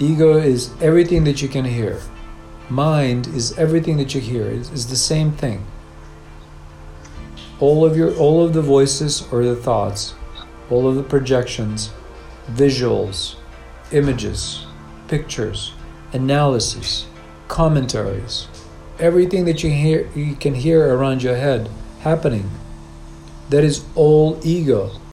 Ego is everything that you can hear. Mind is everything that you hear. It's, the same thing. All of your all of the voices or the thoughts, all of the projections, visuals, images, pictures, analysis, commentaries, everything that you hear you can hear around your head happening. That is all ego.